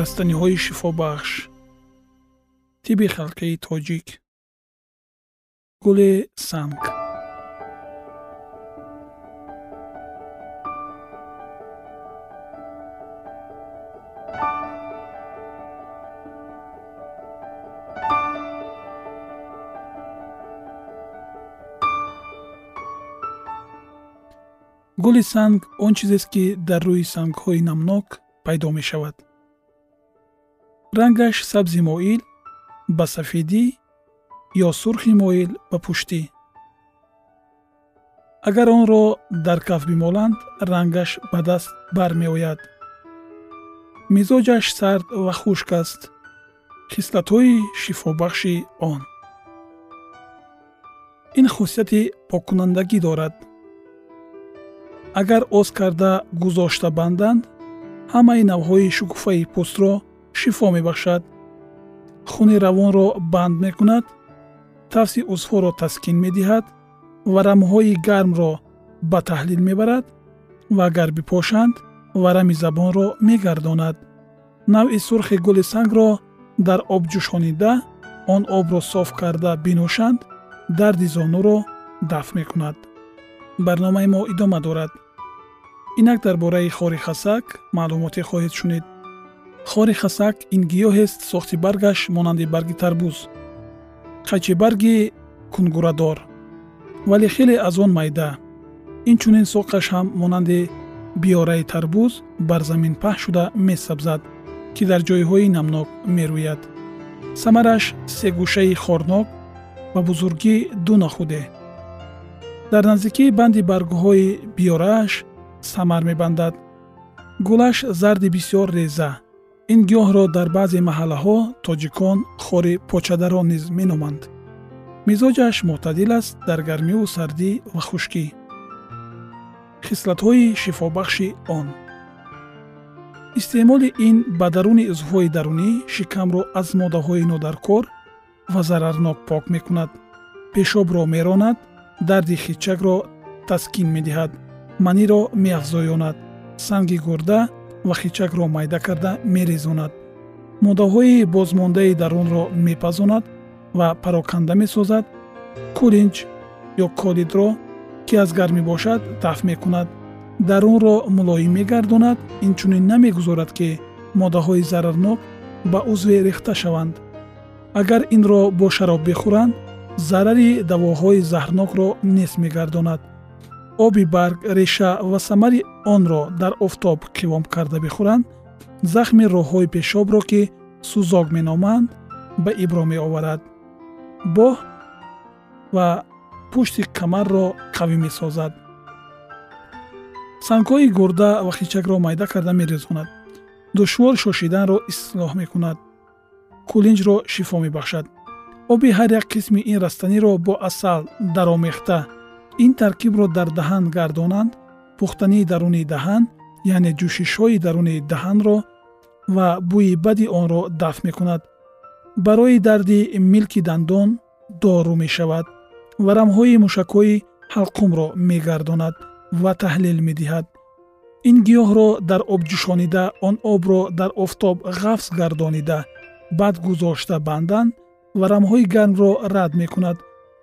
растаниҳои шифобахш тиби халқии тоҷик гули санг гули санг он чизест ки дар рӯи сангҳои намнок пайдо мешавад рангаш сабзи моил ба сафедӣ ё сурхи моил ба пуштӣ. Агар онро дар каф бимоланд рангаш ба даст бармеояд. Мизоҷаш сард ва хушк аст. Хислатҳои шифобахши он. Ин хусусияти поккунандагӣ дорад. Агар оз карда гузошта банданд ҳамаи навъҳои шукуфаи пӯстро шифо мебахшад? Хуни равонро банд мекунад? Тафси узвҳоро таскин медиҳад? Варамҳои гармро ба таҳлил мебарад? Ва агар бипошанд варами забонро мегардонад. Навъи сурхи гули сангро дар об ҷӯшонида он обро соф карда бинӯшанд дарди зонуро дафт мекунад. Барномаи мо идома дорад. Инак дар бораи хори хасак маълумоте хоҳед шунид хори хасак ин гиёҳест сохти баргаш монанди барги тарбуз қайчибарги кунгурадор вале хеле аз он майда инчунин соқаш ҳам монанди биёраи тарбуз бар замин паҳн шуда месабзад ки дар ҷойҳои намнок мерӯяд самараш сегӯшаи хорнок ба бузургӣ ду нахуде дар наздикии банди баргҳои биёрааш самар мебандад. Гулаш зарди бисёр реза ин гиёҳро дар баъзе маҳаллаҳо тоҷикон хори почадарон низ меноманд. Мизоҷаш мӯътадил аст дар гармиву сардӣ ва хушкӣ. Хислатҳои шифобахши он. Истеъмоли ин ба даруни узвҳои дарунӣ шикамро аз моддаҳои нодаркор ва зарарнок пок мекунад. Пешобро меронад дарди хичакро таскин медиҳад. Маниро меафзоёнад. Санги гурда ва хичакро майда карда мерезонад. Моддаҳои бозмондаи дарунро мепазонад ва пароканда месозад. Кулинҷ ё колидро ки аз гармӣ бошад дафт мекунад. Дарунро мулоим мегардонад инчунин намегузорад ки моддаҳои зарарнок ба узве рехта шаванд. Агар инро бо шароб бихӯранд зарари давоҳои заҳрнокро нест мегардонад оби барг реша ва самари онро дар офтоб қивом карда бихӯранд захми роҳҳои пешобро ки сӯзок меноманд ба ибро меоварад. Боҳ ва пушти камарро қавӣ месозад. Сангҳои гурда ва хичакро майда карда мерезонад. Душвор шошиданро ислоҳ мекунад. Кулинҷро шифо мебахшад. Оби ҳар як қисми ин растаниро бо асал даромехта ин таркибро дар даҳан гардонанд пухтании даруни даҳан яъне ҷӯшишҳои даруни даҳанро ва бӯи бади онро дафт мекунад. Барои дарди милки дандон дору мешавад варамҳои мушакҳои ҳалқумро мегардонад ва таҳлил медиҳад. Ин гиёҳро дар об ҷӯшонида он обро дар офтоб ғафз гардонида баъд гузошта бандан варамҳои гармро рад мекунад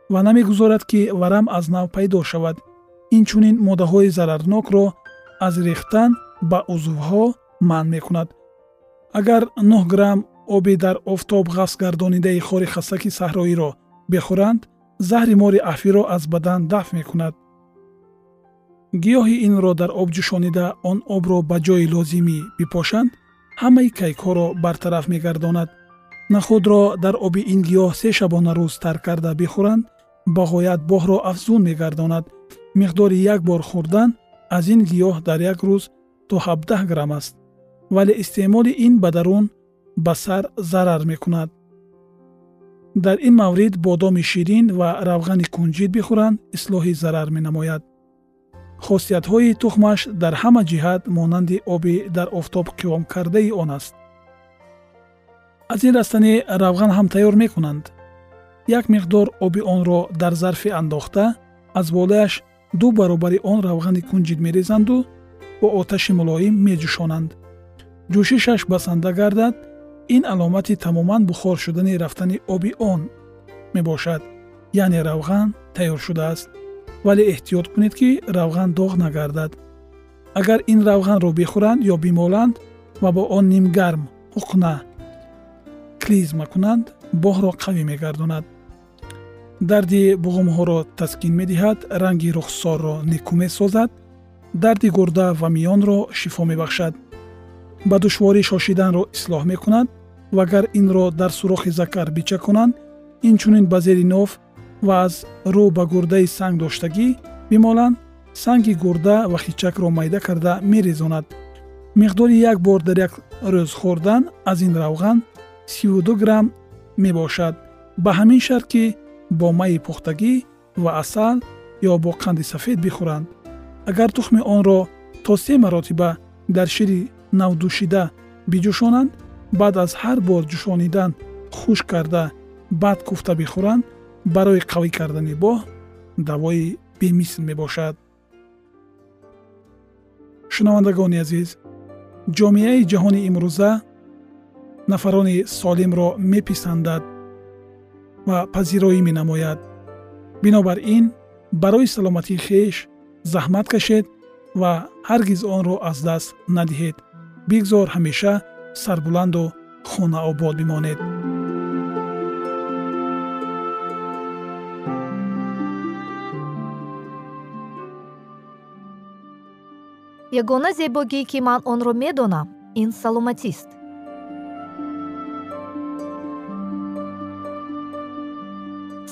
ва намегузорад ки варам аз нав пайдо шавад. Инчунин моддаҳои зарарнокро аз рехтан ба узвҳо манъ мекунад. Агар 9 грамм оби дар офтоб ғафз гардонидаи хори хастаки саҳроиро бихӯранд заҳри мори афиро аз бадан дафт мекунад. Гиёҳи инро дар об ҷӯшонида он обро ба ҷои лозимӣ бипошанд ҳамаи кайкҳоро бартараф мегардонад. Нахудро дар оби ин гиёҳ се шабона рӯз тар карда бихӯранд ба ғоят боҳро афзун мегардонад. миқдори як бор хӯрдан аз ин гиёҳ дар як рӯз то 17 грамм аст вале истеъмоли ин ба дарун ба сар зарар мекунад. дар ин маврид бодоми ширин ва равғани кунҷид бихӯранд ислоҳи зарар менамояд. хосиятҳои тухмаш дар ҳама ҷиҳат монанди оби дар офтоб қивомкардаи он аст. аз ин растанӣ равған ҳам тайёр мекунанд як миқдор оби онро дар зарфе андохта аз болаяш ду баробари он равғани кунҷид мерезанду бо оташи мулоим меҷӯшонанд. Ҷӯшишаш басанда гардад ин аломати тамоман бухор шудани рафтани оби он мебошад яъне равған тайёр шудааст. Вале эҳтиёт кунед ки равған доғ нагардад. Агар ин равғанро бихӯранд ё бимоланд ва бо он нимгарм ҳуқна клизма кунанд боҳро қавӣ мегардонад дарди буғумҳоро таскин медиҳад ранги рухсорро никӯ месозад дарди гурда ва миёнро шифо мебахшад. Ба душворӣ шошиданро ислоҳ мекунад ва агар инро дар сурохи закар бичакунанд инчунин ба зери ноф ва аз рӯ ба гурдаи санг доштагӣ бимоланд санги гурда ва хичакро майда карда мерезонад. Миқдори як бор дар як рӯз хӯрдан аз ин равған 32 грамм мебошад. Ба ҳамин шарт ки бо майи пухтагӣ ва асал ё бо қанди сафед бихӯранд. Агар тухми онро то се маротиба дар шири навдӯшида биҷӯшонанд баъд аз ҳар бор ҷӯшонидан хушк карда баъд куфта бихӯранд барои қавӣ кардани боҳ давои бемисл мебошад. Шунавандагони азиз ҷомеаи ҷаҳони имрӯза нафарони солимро меписандад ва пазироӣ менамояд. Бинобар ин барои саломатии хеш заҳмат кашед ва ҳаргиз онро аз даст надиҳед. Бигзор ҳамеша сарбуланду хонаобод бимонед. Ягона зебогӣ ки ман онро медонам ин саломатист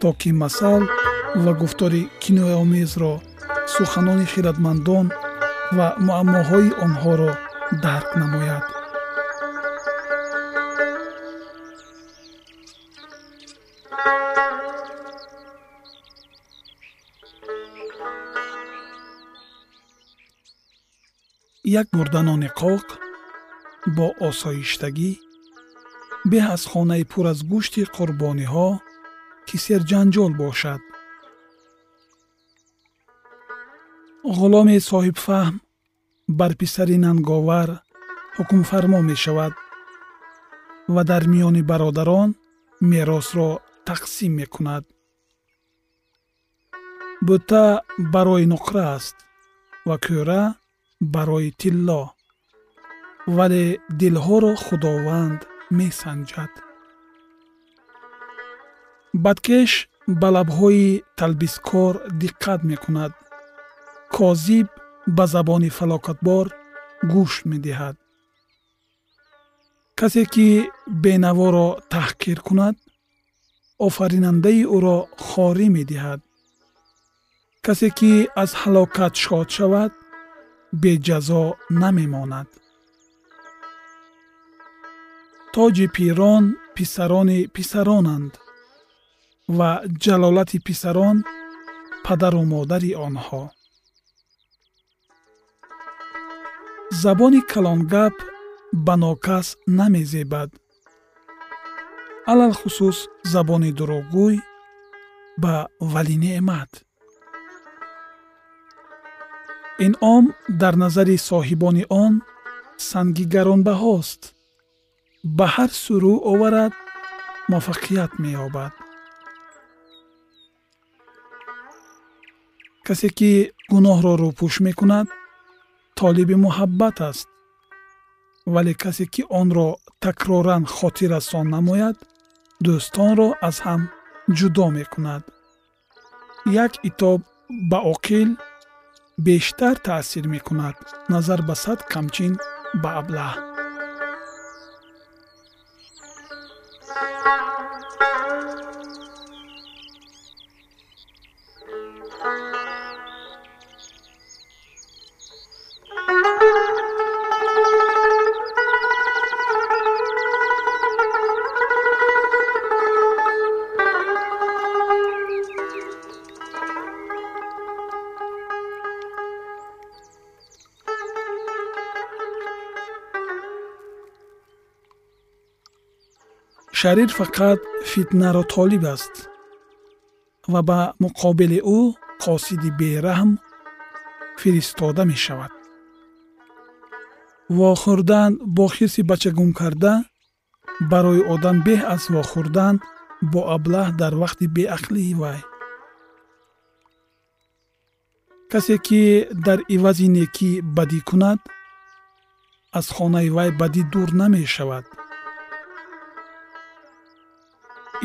то ки масал ва гуфтори кинояомезро суханони хиратмандон ва муаммоҳои онҳоро дарк намояд. Як мурданони қоқ бо осоиштагӣ беҳ аз хонаи пур аз гӯшти қурбониҳо ки серҷанҷол бошад. Ғуломе соҳибфаҳм бар писари нанговар ҳукмфармо мешавад ва дар миёни бародарон меросро тақсим мекунад. Бӯта барои нуқра аст ва кӯра барои тилло вале дилҳоро худованд месанҷад бадкеш ба лабҳои талбискор диққат мекунад. Козиб ба забони фалокатбор гӯш медиҳад. Касе ки бенаворо таҳқир кунад офаринандаи ӯро хорӣ медиҳад. Касе ки аз ҳалокат шод шавад беҷазо намемонад. Тоҷи пирон писарони писаронанд ва ҷалолати писарон падару модари онҳо. Забони калонгап ба нокас намезебад. Алалхусус забони дурӯғгӯй ба валинеъмат инъом дар назари соҳибони он санги гаронбаҳост ба ҳар сурӯ оварад муваффақият меёбад касе ки гуноҳро рӯпӯш мекунад толиби муҳаббат аст. Вале касе ки онро такроран хотиррасон намояд дӯстонро аз ҳам ҷудо мекунад. Як итоб ба оқил бештар таъсир мекунад назар ба сад камчин ба аблаҳ шарир фақат фитнаро толиб аст ва ба муқобили ӯ қосиди бераҳм фиристода мешавад. вохӯрдан бо хирси бачагун карда барои одам беҳ аз вохӯрдан бо аблаҳ дар вақти беақлии вай. касе ки дар ивази некӣ бадӣ кунад аз хонаи вай бадӣ дур намешавад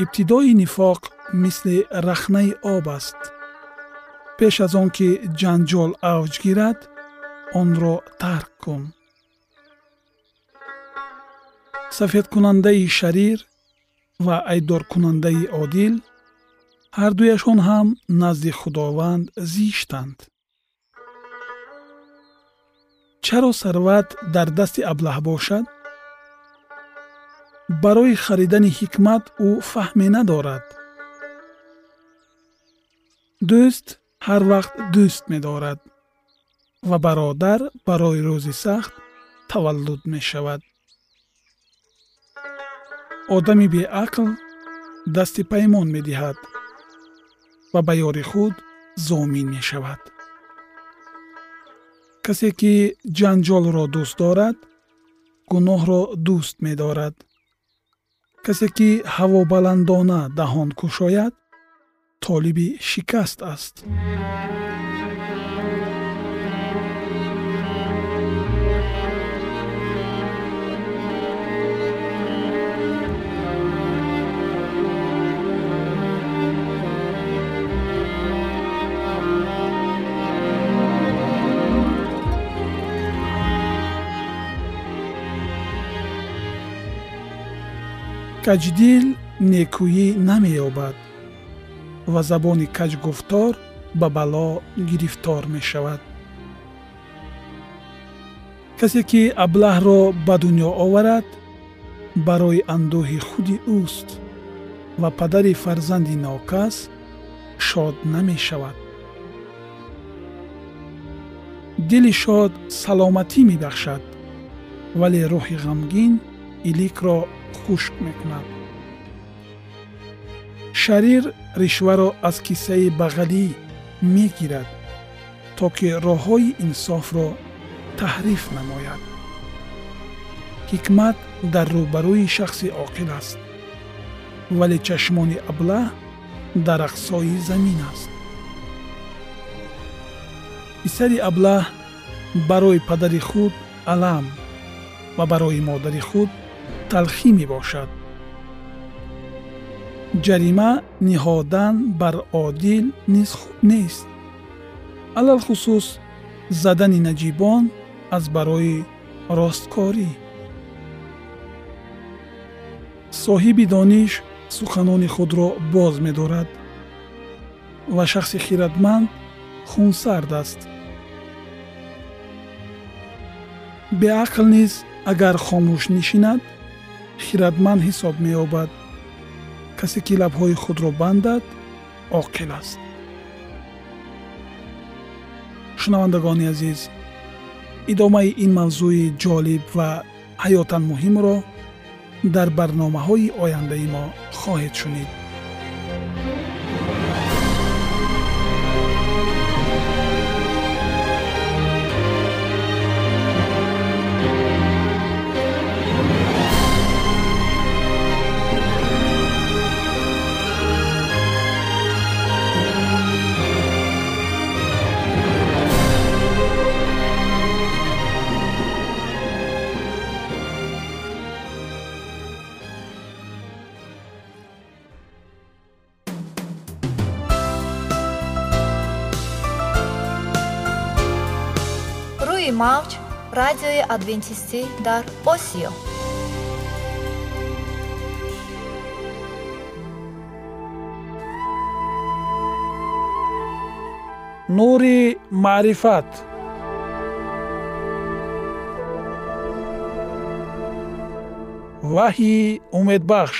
ибтидои нифоқ мисли рахнаи об аст. Пеш аз он ки ҷанҷол авҷ гирад онро тарк кун. Сафедкунандаи шарир ва айддоркунандаи одил ҳардуяшон ҳам назди худованд зиштанд. Чаро сарват дар дасти аблаҳ бошад барои харидани ҳикмат ӯ фаҳме надорад. Дӯст ҳар вақт дӯст медорад ва бародар барои рӯзи сахт таваллуд мешавад. Одами беақл дасти паймон медиҳад ва ба ёри худ зомин мешавад. Касе ки ҷанҷолро дӯст дорад гуноҳро дӯст медорад касе ки ҳавобаландона даҳон кушояд толиби шикаст аст каҷдил некӯӣ намеёбад ва забони каҷгуфтор ба бало гирифтор мешавад. Касе ки аблаҳро ба дунё оварад барои андӯҳи худи ӯст ва падари фарзанди нокас шод намешавад. Дили шод саломатӣ мебахшад вале рӯҳи ғамгин иликро хушк мекунад. Шарир ришваро аз киссаи бағалӣ мегирад то ки роҳҳои инсофро таҳриф намояд. Ҳикмат дар рӯбарӯи шахси оқил аст вале чашмони аблаҳ дар ақсои замин аст. Писари аблаҳ барои падари худ алам ва барои модари худ талхӣ мебошад ҷарима ниҳодан бар одил низ хуб нест алалхусус задани наҷибон аз барои росткорӣ соҳиби дониш суханони худро боз медорад ва шахси хиратманд хунсард аст беақл низ агар хомӯш нишинад хиратманд ҳисоб меёбад. Касе ки лабҳои худро бандад оқил аст. Шунавандагони азиз идомаи ин мавзӯи ҷолиб ва ҳаётан муҳимро дар барномаҳои ояндаи мо хоҳед шунид мавҷ радиои адвентистӣ дар осиё. Нури маърифат. Ваҳйи умедбахш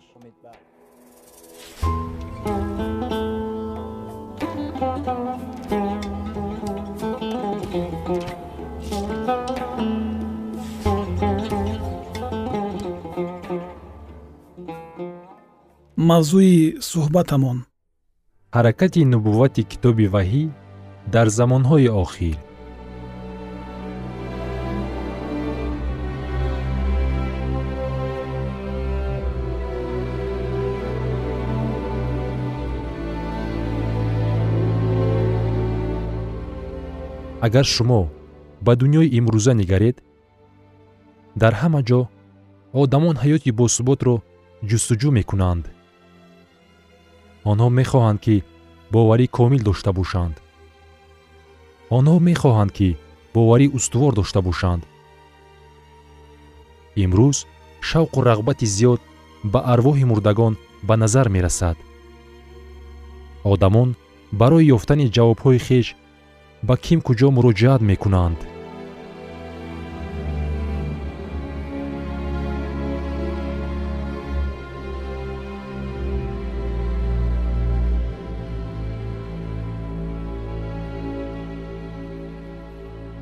Мавзӯи суҳбатамон. Ҳаракати нубуввати китоби ваҳӣ дар замонҳои охир. Агар шумо ба дунёи имрӯза нигаред дар ҳама ҷо одамон ҳаёти босуботро ҷустуҷӯ мекунанд онҳо мехоҳанд ки боварӣ комил дошта бошанд. Онҳо мехоҳанд ки боварӣ устувор дошта бошанд. Имрӯз шавқу рағбати зиёд ба арвоҳи мурдагон ба назар мерасад. Одамон барои ёфтани ҷавобҳои хеш ба ким куҷо муроҷиат мекунанд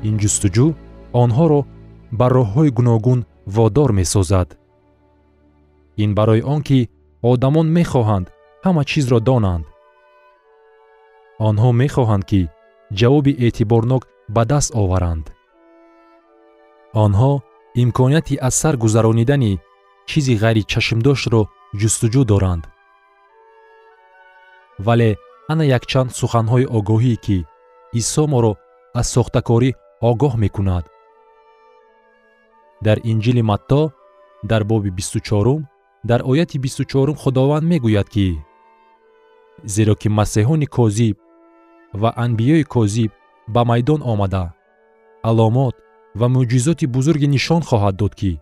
ин ҷустуҷӯ онҳоро ба роҳҳои гуногун водор месозад. Ин барои он ки одамон мехоҳанд ҳама чизро донанд. Онҳо мехоҳанд ки ҷавоби эътиборнок ба даст оваранд. Онҳо имконияти аз сар гузаронидани чизи ғайричашмдоштро ҷустуҷӯ доранд. Вале ана якчанд суханҳои огоҳие ки исо моро аз сохтакорӣ огоҳ мекунад. Дар инҷили матто дар боби бисту чорум дар ояти бисту чорум худованд мегӯяд ки зеро ки масеҳони козиб ва анбиёи козиб ба майдон омада аломот ва мӯъҷизоти бузурге нишон хоҳад дод ки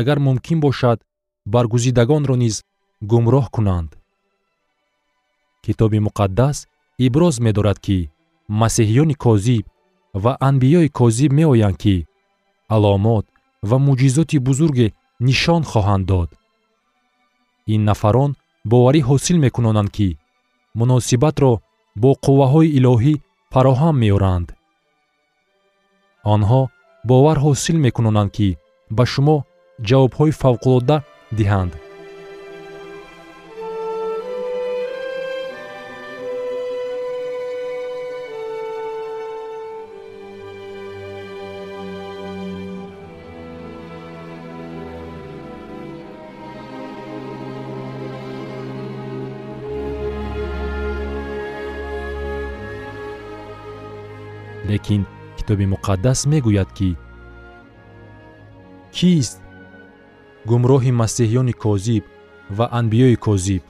агар мумкин бошад баргузидагонро низ гумроҳ кунанд. Китоби муқаддас иброз медорад ки масеҳиёни козиб ва анбиёи козиб меоянд ки аломот ва мӯъҷизоти бузурге нишон хоҳанд дод. Ин нафарон боварӣ ҳосил мекунонанд ки муносибатро бо қувваҳои илоҳӣ фароҳам меоранд. Онҳо бовар ҳосил мекунонанд ки ба шумо ҷавобҳои фавқулода диҳанд лекин китоби муқаддас мегӯяд ки кист? гумроҳи масеҳиёни козиб ва анбиёи козиб.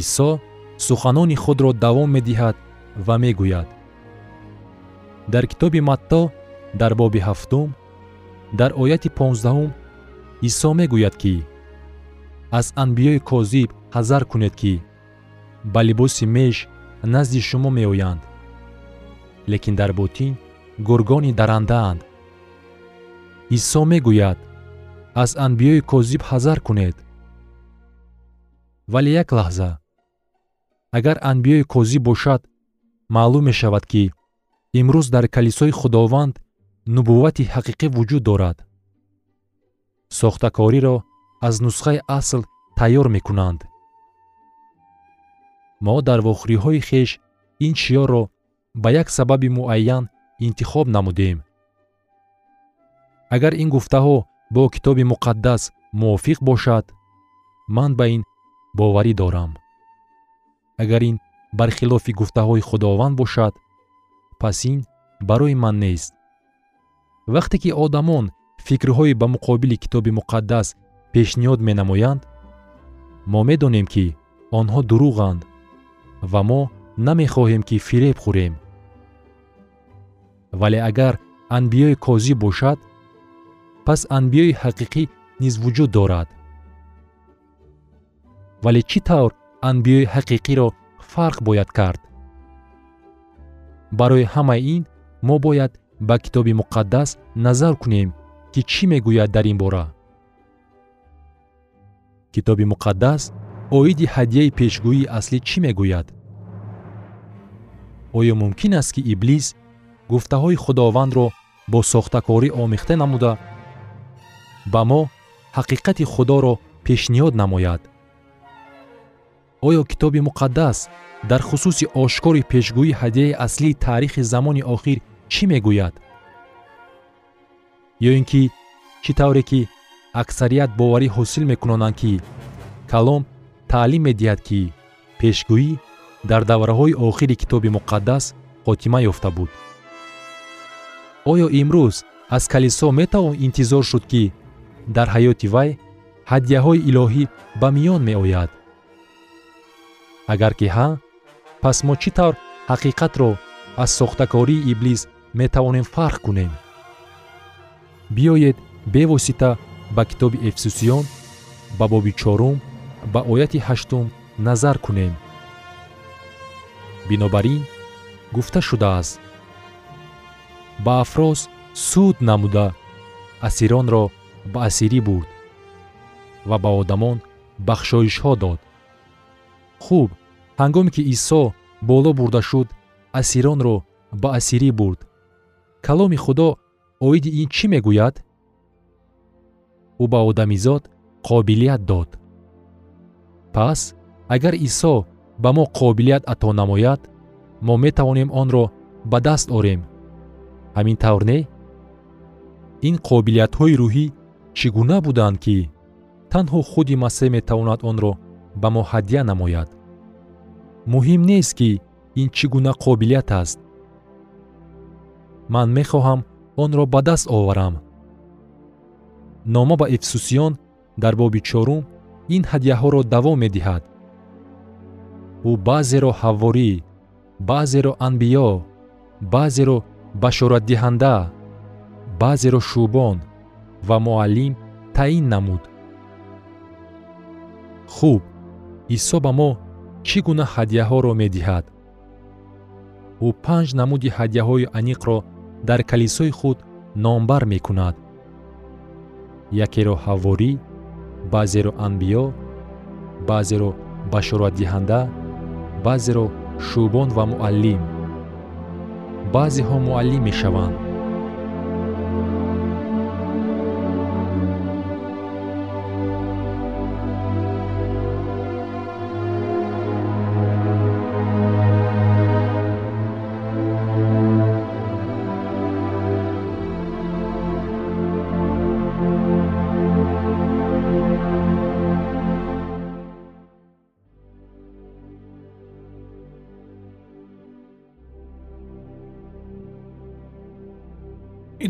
Исо суханони худро давом медиҳад ва мегӯяд. Дар китоби матто дар боби ҳафтум дар ояти понздаҳум исо мегӯяд ки аз анбиёи козиб ҳазар кунед ки ба либоси меш назди шумо меоянд лекин дар ботин гургони дарандаанд. Исо мегӯяд аз анбиёи козиб ҳазар кунед. Вале як лаҳза агар анбиёи козиб бошад маълум мешавад ки имрӯз дар калисои худованд нубуввати ҳақиқӣ вуҷуд дорад. Сохтакориро аз нусхаи асл тайёр мекунанд. Мо дар вохӯриҳои хеш ин шиёрро ба як сабаби муайян интихоб намудем. Агар ин гуфтаҳо бо китоби муқаддас мувофиқ бошад ман ба ин боварӣ дорам. Агар ин бархилофи гуфтаҳои худованд бошад пас ин барои ман нест. Вақте ки одамон фикрҳои ба муқобили китоби муқаддас пешниҳод менамоянд мо медонем ки онҳо дурӯғанд ва мо намехоҳем ки фиреб хӯрем вале агар анбиёи козиб бошад пас анбиёи ҳақиқӣ низ вуҷуд дорад. Вале чӣ тавр анбиёи ҳақиқиро фарқ бояд кард? Барои ҳамаи ин мо бояд ба китоби муқаддас назар кунем ки чӣ мегӯяд дар ин бора? Китоби муқаддас оиди ҳадияи пешгӯии аслӣ чӣ мегӯяд? Оё мумкин аст ки иблис гуфтаҳои худовандро бо сохтакорӣ омехта намуда ба мо ҳақиқати худоро пешниҳод намояд. Оё китоби муқаддас дар хусуси ошкори пешгӯии ҳадияи аслии таърихи замони охир чӣ мегӯяд? Ё ин ки чӣ тавре ки аксарият боварӣ ҳосил мекунонанд ки калом таълим медиҳад ки пешгӯӣ дар давраҳои охири китоби муқаддас хотима ёфта буд оё имрӯз аз калисо метавон интизор шуд ки дар ҳаёти вай ҳадияҳои илоҳӣ ба миён меояд. Агар ки ҳа пас мо чӣ тавр ҳақиқатро аз сохтакории иблис метавонем фарқ кунем? Биёед бевосита ба китоби эфсусиён ба боби чорум ба ояти ҳаштум назар кунем. Бинобар ин гуфта шудааст ба афрос суд намуда асиронро ба асирӣ бурд ва ба одамон бахшоишҳо дод. Хуб ҳангоме ки исо боло бурда шуд асиронро ба асирӣ бурд. Каломи худо оиди ин чӣ мегӯяд? Ӯ ба одамизод қобилият дод. Пас агар исо ба мо қобилият ато намояд мо метавонем онро ба даст орем ҳамин тавр не? Ин қобилиятҳои рӯҳӣ чӣ гуна буданд ки танҳо худи масеҳ метавонад онро ба мо ҳадя намояд? Муҳим нест ки ин чӣ гуна қобилият аст. Ман мехоҳам онро ба даст оварам. Нома ба эфсусиён дар боби чорум ин ҳадияҳоро давом медиҳад. Ӯ баъзеро ҳавворӣ баъзеро анбиё баъзеро башоратдиҳанда баъзеро шӯбон ва муаллим таъин намуд. Хуб исо ба мо чӣ гуна ҳадияҳоро медиҳад? Ӯ панҷ намуди ҳадияҳои аниқро дар калисои худ номбар мекунад. Якеро ҳавворӣ баъзеро анбиё баъзеро башоратдиҳанда баъзеро шӯбон ва муаллим баъзеҳо муаллим мешаванд